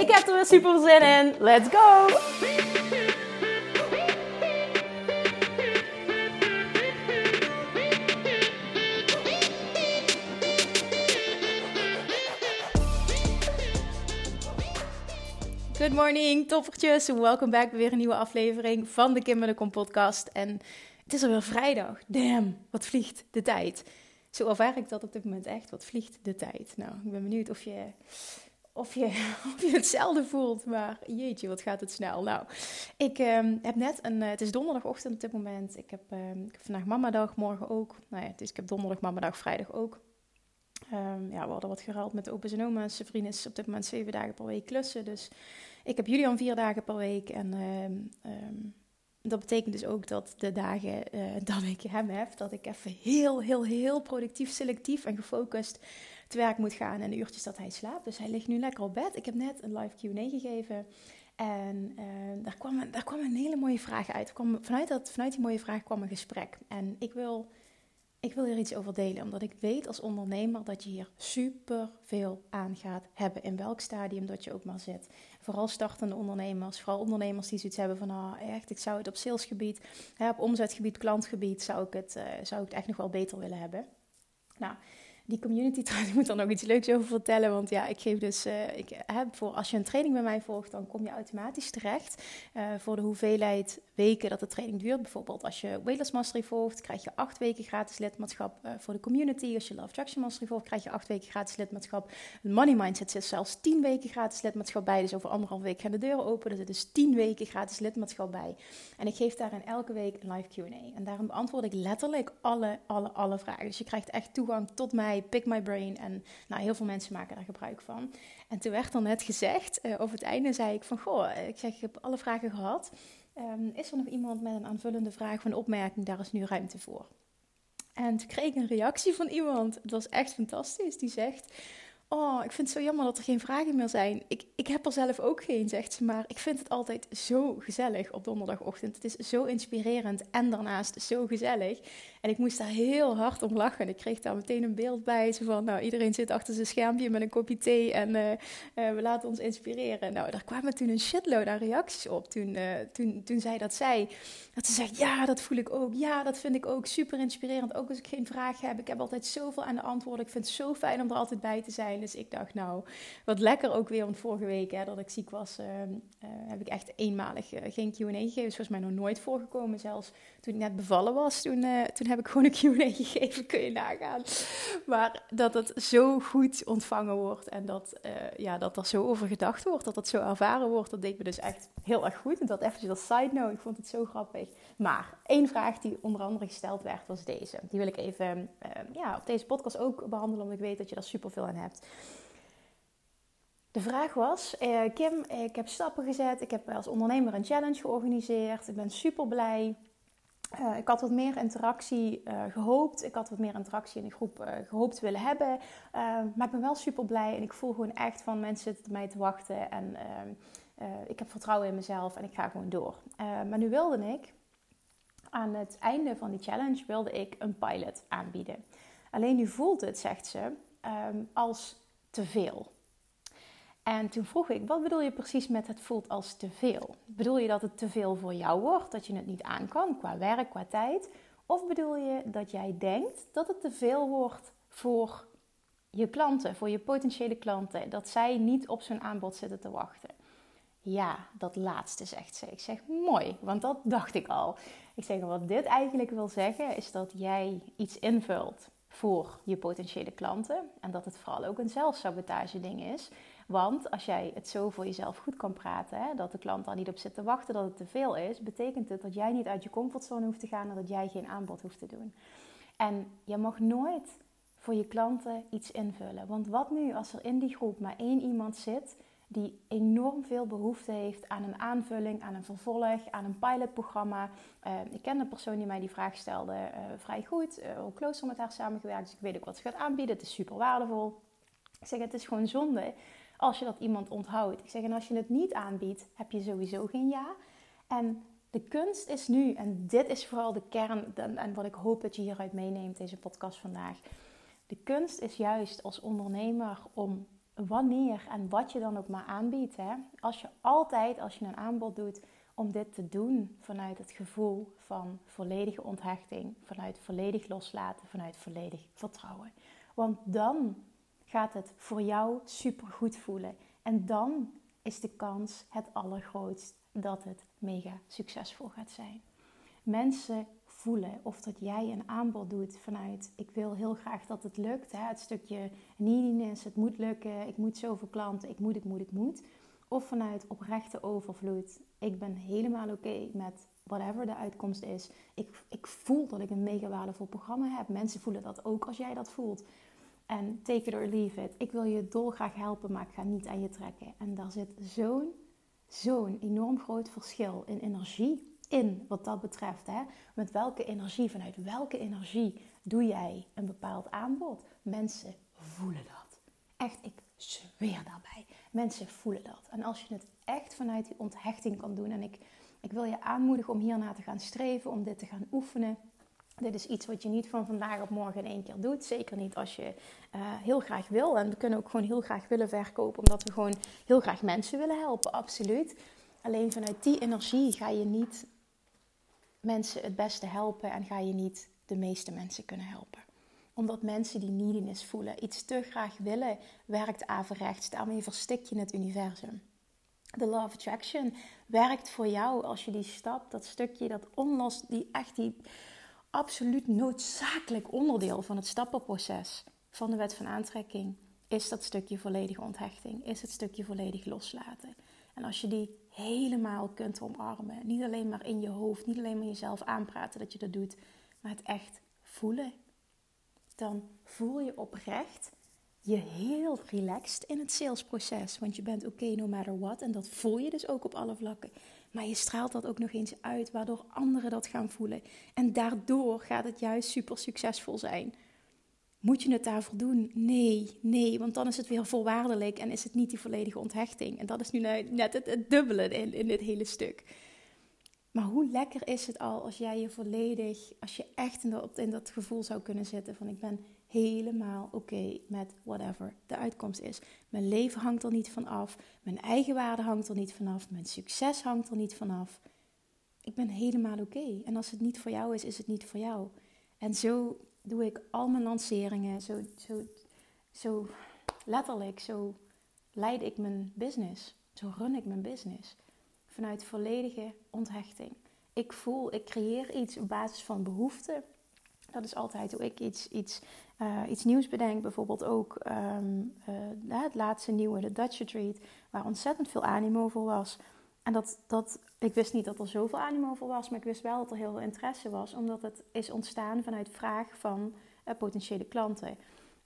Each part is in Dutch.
Ik heb er weer super zin in. Let's go! Good morning, toppertjes. Welkom back bij weer een nieuwe aflevering van de Kim Kom podcast. En het is alweer vrijdag. Damn, wat vliegt de tijd. Zo ervaar ik dat op dit moment echt. Wat vliegt de tijd. Nou, ik ben benieuwd of je, of je, hetzelfde voelt. Maar jeetje, wat gaat het snel. Nou, ik ehm, heb net een... Uh, het is donderdagochtend op dit moment. Ik heb, ehm, ik heb vandaag mamadag, morgen ook. Nou ja, is, ik heb donderdag, mamadag, vrijdag ook. Um, ja, we hadden wat geruild met de opa's en oma's. Zijn is op dit moment zeven dagen per week klussen. Dus ik heb Julian vier dagen per week. En um, um, dat betekent dus ook dat de dagen uh, dat ik hem heb, dat ik even heel, heel, heel productief, selectief en gefocust te werk moet gaan. En de uurtjes dat hij slaapt. Dus hij ligt nu lekker op bed. Ik heb net een live QA gegeven. En uh, daar, kwam een, daar kwam een hele mooie vraag uit. Kwam, vanuit, dat, vanuit die mooie vraag kwam een gesprek. En ik wil ik wil hier iets over delen, omdat ik weet als ondernemer dat je hier super veel aan gaat hebben, in welk stadium dat je ook maar zit. Vooral startende ondernemers, vooral ondernemers die zoiets hebben van, ah, echt, ik zou het op salesgebied, op omzetgebied, klantgebied, zou ik, het, uh, zou ik het echt nog wel beter willen hebben. Nou, die community training, ik moet er nog iets leuks over vertellen. Want ja, ik geef dus, uh, ik heb voor als je een training bij mij volgt, dan kom je automatisch terecht uh, voor de hoeveelheid weken dat de training duurt. Bijvoorbeeld als je Weightless Mastery volgt, krijg je acht weken gratis lidmaatschap uh, voor de community. Als je Love Traction Mastery volgt, krijg je acht weken gratis lidmaatschap. Money Mindset zit zelfs tien weken gratis lidmaatschap bij. Dus over anderhalf week gaan de deuren open. Er zit dus tien weken gratis lidmaatschap bij. En ik geef daarin elke week een live Q&A. En daarom beantwoord ik letterlijk alle, alle, alle vragen. Dus je krijgt echt toegang tot mij, Pick My Brain. En nou, heel veel mensen maken daar gebruik van. En toen werd er net gezegd, uh, over het einde zei ik van, goh, ik zeg, ik heb alle vragen gehad. Um, is er nog iemand met een aanvullende vraag of een opmerking? Daar is nu ruimte voor. En toen kreeg ik een reactie van iemand. Het was echt fantastisch. Die zegt: Oh, ik vind het zo jammer dat er geen vragen meer zijn. Ik, ik heb er zelf ook geen, zegt ze. Maar ik vind het altijd zo gezellig op donderdagochtend. Het is zo inspirerend en daarnaast zo gezellig. En ik moest daar heel hard om lachen. En ik kreeg daar meteen een beeld bij. Zo van, nou, iedereen zit achter zijn schermpje met een kopje thee. En uh, uh, we laten ons inspireren. Nou, daar kwamen toen een shitload aan reacties op. Toen, uh, toen, toen zij dat zei. Dat ze zegt, ja, dat voel ik ook. Ja, dat vind ik ook super inspirerend. Ook als ik geen vraag heb. Ik heb altijd zoveel aan de antwoorden. Ik vind het zo fijn om er altijd bij te zijn. Dus ik dacht, nou, wat lekker ook weer. Want vorige week, hè, dat ik ziek was, ehm, heb ik echt eenmalig geen Q&A gegeven. Volgens mij nog nooit voorgekomen. Zelfs toen ik net bevallen was, toen, toen heb heb ik gewoon een Q&A gegeven, kun je nagaan. Maar dat het zo goed ontvangen wordt en dat, uh, ja, dat er zo over gedacht wordt, dat het zo ervaren wordt, dat deed me dus echt heel erg goed. En dat eventjes als side note, ik vond het zo grappig. Maar één vraag die onder andere gesteld werd, was deze. Die wil ik even uh, ja, op deze podcast ook behandelen, omdat ik weet dat je daar super veel aan hebt. De vraag was, uh, Kim, ik heb stappen gezet. Ik heb als ondernemer een challenge georganiseerd. Ik ben super blij. Uh, ik had wat meer interactie uh, gehoopt. Ik had wat meer interactie in de groep uh, gehoopt willen hebben. maar ik ben wel super blij en ik voel gewoon echt van mensen zitten mij te wachten. En ik heb vertrouwen in mezelf en ik ga gewoon door. maar nu wilde ik aan het einde van die challenge wilde ik een pilot aanbieden. Alleen nu voelt het, zegt ze, um, als te veel. En toen vroeg ik, wat bedoel je precies met het voelt als te veel? Bedoel je dat het te veel voor jou wordt, dat je het niet aan kan qua werk, qua tijd? Of bedoel je dat jij denkt dat het te veel wordt voor je klanten, voor je potentiële klanten, dat zij niet op zo'n aanbod zitten te wachten? Ja, dat laatste zegt ze. Ik zeg mooi, want dat dacht ik al. Ik zeg wat dit eigenlijk wil zeggen is dat jij iets invult voor je potentiële klanten en dat het vooral ook een zelfsabotage ding is. Want als jij het zo voor jezelf goed kan praten, hè, dat de klant daar niet op zit te wachten dat het te veel is, betekent het dat jij niet uit je comfortzone hoeft te gaan en dat jij geen aanbod hoeft te doen. En je mag nooit voor je klanten iets invullen. Want wat nu als er in die groep maar één iemand zit die enorm veel behoefte heeft aan een aanvulling, aan een vervolg, aan een pilotprogramma. Uh, ik ken een persoon die mij die vraag stelde uh, vrij goed, uh, hoe closer met haar samengewerkt, dus ik weet ook wat ze gaat aanbieden. Het is super waardevol. Ik zeg, het is gewoon zonde als je dat iemand onthoudt. Ik zeg, en als je het niet aanbiedt, heb je sowieso geen ja. En de kunst is nu, en dit is vooral de kern en wat ik hoop dat je hieruit meeneemt, deze podcast vandaag. De kunst is juist als ondernemer om wanneer en wat je dan ook maar aanbiedt. Hè? Als je altijd, als je een aanbod doet, om dit te doen vanuit het gevoel van volledige onthechting, vanuit volledig loslaten, vanuit volledig vertrouwen. Want dan gaat het voor jou super goed voelen. En dan is de kans het allergrootst dat het mega succesvol gaat zijn. Mensen voelen of dat jij een aanbod doet vanuit ik wil heel graag dat het lukt. Hè? Het stukje neediness, het moet lukken, ik moet zoveel klanten, ik moet, ik moet, ik moet. Of vanuit oprechte overvloed. Ik ben helemaal oké met whatever de uitkomst is. Ik, ik voel dat ik een mega waardevol programma heb. Mensen voelen dat ook als jij dat voelt. En take it or leave it. Ik wil je dolgraag helpen, maar ik ga niet aan je trekken. En daar zit zo'n, zo'n enorm groot verschil in energie in wat dat betreft. Hè? Met welke energie, vanuit welke energie doe jij een bepaald aanbod? Mensen voelen dat. Echt, ik zweer daarbij. Mensen voelen dat. En als je het echt vanuit die onthechting kan doen. En ik, ik wil je aanmoedigen om hierna te gaan streven, om dit te gaan oefenen. Dit is iets wat je niet van vandaag op morgen in één keer doet. Zeker niet als je uh, heel graag wil. En we kunnen ook gewoon heel graag willen verkopen, omdat we gewoon heel graag mensen willen helpen. Absoluut. Alleen vanuit die energie ga je niet mensen het beste helpen en ga je niet de meeste mensen kunnen helpen. Omdat mensen die neediness voelen, iets te graag willen, werkt averechts. Daarmee verstik je het universum. De of attraction werkt voor jou als je die stap, dat stukje, dat onlos, die echt die absoluut noodzakelijk onderdeel van het stappenproces van de wet van aantrekking is dat stukje volledige onthechting, is het stukje volledig loslaten. En als je die helemaal kunt omarmen, niet alleen maar in je hoofd, niet alleen maar jezelf aanpraten dat je dat doet, maar het echt voelen, dan voel je oprecht je heel relaxed in het salesproces. Want je bent oké no matter what. En dat voel je dus ook op alle vlakken. Maar je straalt dat ook nog eens uit, waardoor anderen dat gaan voelen. En daardoor gaat het juist super succesvol zijn. Moet je het daarvoor doen? Nee, nee, want dan is het weer voorwaardelijk en is het niet die volledige onthechting. En dat is nu net het, dubbele in, in dit hele stuk. Maar hoe lekker is het al als jij je volledig, als je echt in dat, in dat gevoel zou kunnen zitten van ik ben helemaal oké met whatever de uitkomst is. Mijn leven hangt er niet van af, mijn eigen waarde hangt er niet vanaf, mijn succes hangt er niet vanaf. Ik ben helemaal oké. En als het niet voor jou is, is het niet voor jou. En zo doe ik al mijn lanceringen, zo, zo, zo letterlijk, zo leid ik mijn business. Zo run ik mijn business. Vanuit volledige onthechting. Ik voel, ik creëer iets op basis van behoeften. Dat is altijd hoe ik iets, iets, uh, iets nieuws bedenk. Bijvoorbeeld ook um, uh, het laatste nieuwe, de Dutch Retreat, waar ontzettend veel animo voor was. En dat, dat, ik wist niet dat er zoveel animo voor was, maar ik wist wel dat er heel veel interesse was, omdat het is ontstaan vanuit vraag van uh, potentiële klanten.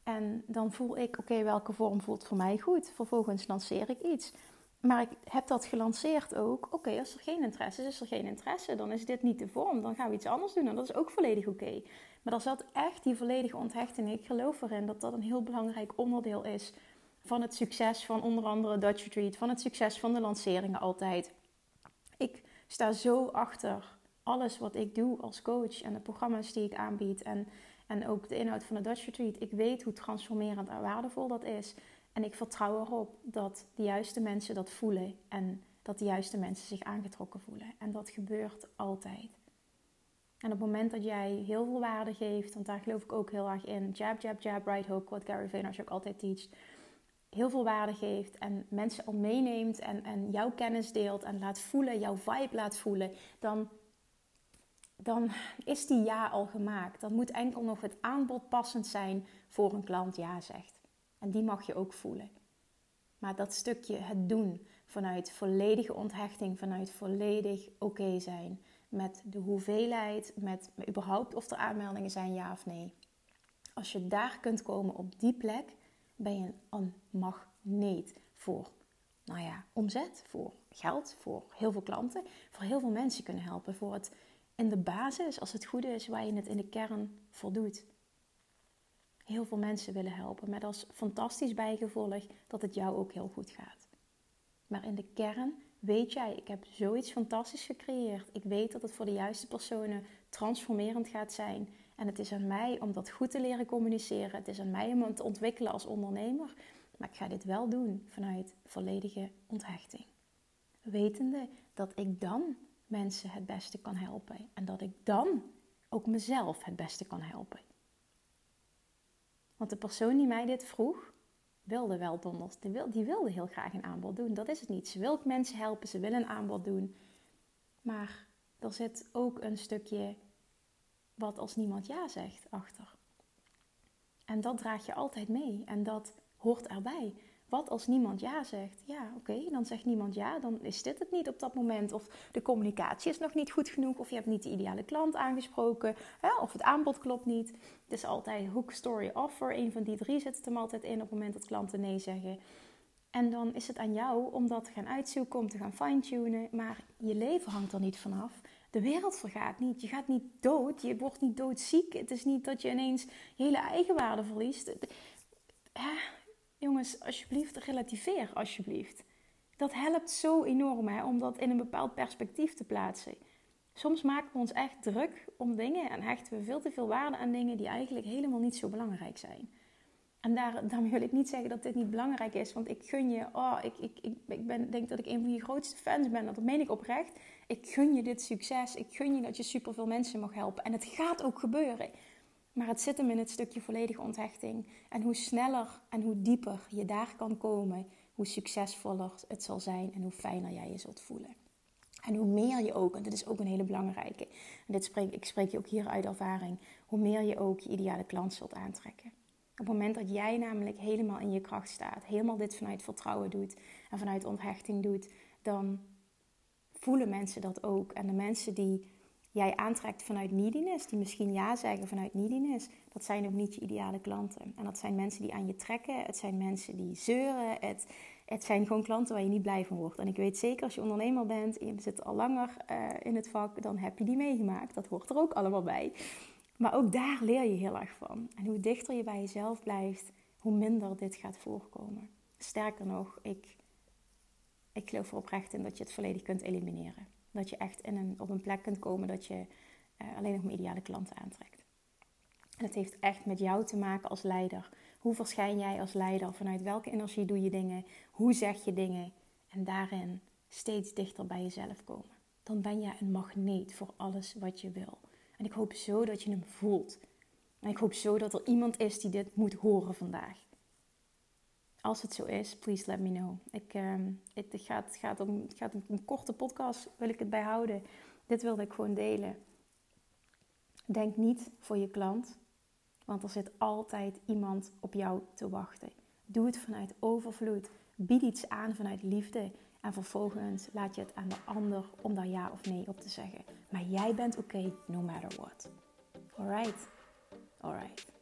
En dan voel ik, oké, welke vorm voelt voor mij goed? Vervolgens lanceer ik iets. Maar ik heb dat gelanceerd ook. Oké, als er geen interesse is, is er geen interesse. Dan is dit niet de vorm. Dan gaan we iets anders doen. En dat is ook volledig oké. Maar er zat echt die volledige onthechting. Ik geloof erin dat dat een heel belangrijk onderdeel is van het succes van onder andere Dutch Retreat, van het succes van de lanceringen altijd. Ik sta zo achter alles wat ik doe als coach en de programma's die ik aanbied en, en ook de inhoud van de Dutch Retreat. Ik weet hoe transformerend en waardevol dat is. En ik vertrouw erop dat de juiste mensen dat voelen en dat de juiste mensen zich aangetrokken voelen. En dat gebeurt altijd. En op het moment dat jij heel veel waarde geeft, want daar geloof ik ook heel erg in, jab, jab, jab, right hook, wat Gary Vaynerchuk altijd teacht, heel veel waarde geeft en mensen al meeneemt en, en jouw kennis deelt en laat voelen, jouw vibe laat voelen, dan, dan is die ja al gemaakt. Dan moet enkel nog het aanbod passend zijn voor een klant ja zegt. En die mag je ook voelen. Maar dat stukje het doen vanuit volledige onthechting, vanuit volledig oké zijn met de hoeveelheid, met überhaupt of er aanmeldingen zijn ja of nee. Als je daar kunt komen op die plek, ben je een magneet voor nou ja, omzet, voor geld, voor heel veel klanten, voor heel veel mensen kunnen helpen. Voor het in de basis, als het goed is, waar je het in de kern voldoet. Heel veel mensen willen helpen, met als fantastisch bijgevolg dat het jou ook heel goed gaat. Maar in de kern weet jij, ik heb zoiets fantastisch gecreëerd. Ik weet dat het voor de juiste personen transformerend gaat zijn. En het is aan mij om dat goed te leren communiceren. Het is aan mij om het te ontwikkelen als ondernemer. Maar ik ga dit wel doen vanuit volledige onthechting. Wetende dat ik dan mensen het beste kan helpen. En dat ik dan ook mezelf het beste kan helpen. Want de persoon die mij dit vroeg, wilde wel donders. Die, wil, die wilde heel graag een aanbod doen. Dat is het niet. Ze wil mensen helpen, ze wil een aanbod doen. Maar er zit ook een stukje wat als niemand ja zegt achter. En dat draag je altijd mee en dat hoort erbij. Wat als niemand ja zegt? Ja, oké, dan zegt niemand ja, dan is dit het niet op dat moment. Of de communicatie is nog niet goed genoeg, of je hebt niet de ideale klant aangesproken, hè, of het aanbod klopt niet. Het is altijd hook, story, offer. Een van die drie zit er altijd in op het moment dat klanten nee zeggen. En dan is het aan jou om dat te gaan uitzoeken, om te gaan fine-tunen. Maar je leven hangt er niet vanaf. De wereld vergaat niet. Je gaat niet dood. Je wordt niet doodziek. Het is niet dat je ineens je hele eigenwaarde verliest. Ja, jongens, alsjeblieft, relativeer alsjeblieft. Dat helpt zo enorm om dat in een bepaald perspectief te plaatsen. Soms maken we ons echt druk om dingen en hechten we veel te veel waarde aan dingen die eigenlijk helemaal niet zo belangrijk zijn. En daar, daarmee wil ik niet zeggen dat dit niet belangrijk is, want ik gun je, oh, ik, ik, ik, ik ben, denk dat ik een van je grootste fans ben, dat meen ik oprecht. Ik gun je dit succes, ik gun je dat je superveel mensen mag helpen. En het gaat ook gebeuren. Maar het zit hem in het stukje volledige onthechting. En hoe sneller en hoe dieper je daar kan komen, hoe succesvoller het zal zijn en hoe fijner jij je zult voelen. En hoe meer je ook, en dit is ook een hele belangrijke, en dit spreek, ik spreek je ook hier uit ervaring, hoe meer je ook je ideale klant zult aantrekken. Op het moment dat jij namelijk helemaal in je kracht staat, helemaal dit vanuit vertrouwen doet en vanuit onthechting doet, dan voelen mensen dat ook. En de mensen die jij aantrekt vanuit neediness, die misschien ja zeggen vanuit neediness, dat zijn ook niet je ideale klanten. En dat zijn mensen die aan je trekken, het zijn mensen die zeuren, het, het zijn gewoon klanten waar je niet blij van wordt. En ik weet zeker als je ondernemer bent en je zit al langer uh, in het vak, dan heb je die meegemaakt. Dat hoort er ook allemaal bij. Maar ook daar leer je heel erg van. En hoe dichter je bij jezelf blijft, hoe minder dit gaat voorkomen. Sterker nog, ik, ik geloof er oprecht in dat je het volledig kunt elimineren. Dat je echt in een, op een plek kunt komen dat je uh, alleen nog maar ideale klanten aantrekt. En het heeft echt met jou te maken als leider. Hoe verschijn jij als leider? Vanuit welke energie doe je dingen? Hoe zeg je dingen? En daarin steeds dichter bij jezelf komen. Dan ben je een magneet voor alles wat je wil. En ik hoop zo dat je hem voelt. En ik hoop zo dat er iemand is die dit moet horen vandaag. Als het zo is, please let me know. Ik, uh, het, gaat, gaat, om, het gaat om een korte podcast, wil ik het bijhouden. Dit wilde ik gewoon delen. Denk niet voor je klant, want er zit altijd iemand op jou te wachten. Doe het vanuit overvloed. Bied iets aan vanuit liefde. En vervolgens laat je het aan de ander om daar ja of nee op te zeggen. Maar jij bent oké, no matter what. Alright? Alright.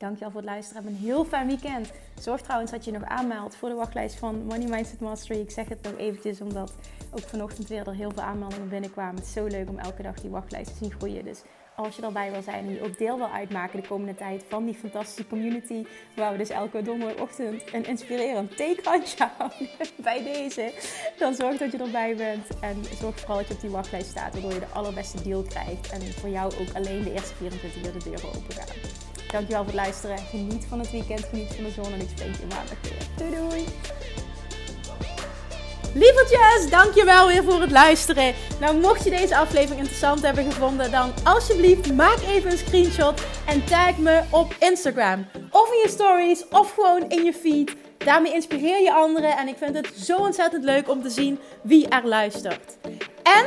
Dankjewel voor het luisteren. Heb een heel fijn weekend. Zorg trouwens dat je nog aanmeldt voor de wachtlijst van Money Mindset Mastery. Ik zeg het nog eventjes omdat ook vanochtend weer er heel veel aanmeldingen binnenkwamen. Het is zo leuk om elke dag die wachtlijst te zien groeien. Dus als je erbij wil zijn en je ook deel wil uitmaken de komende tijd van die fantastische community. Waar we dus elke donderdagochtend een inspirerend theekrantje houden bij deze. Dan zorg dat je erbij bent en zorg vooral dat je op die wachtlijst staat. Waardoor je de allerbeste deal krijgt. En voor jou ook alleen de eerste 24 uur de deuren open gaan. Dankjewel voor het luisteren. Geniet van het weekend, geniet van de zon en ik spreek je maandag weer. Doei doei! Lievertjes, dankjewel weer voor het luisteren. Nou, mocht je deze aflevering interessant hebben gevonden, dan alsjeblieft maak even een screenshot en tag me op Instagram. Of in je stories, of gewoon in je feed. Daarmee inspireer je anderen en ik vind het zo ontzettend leuk om te zien wie er luistert. En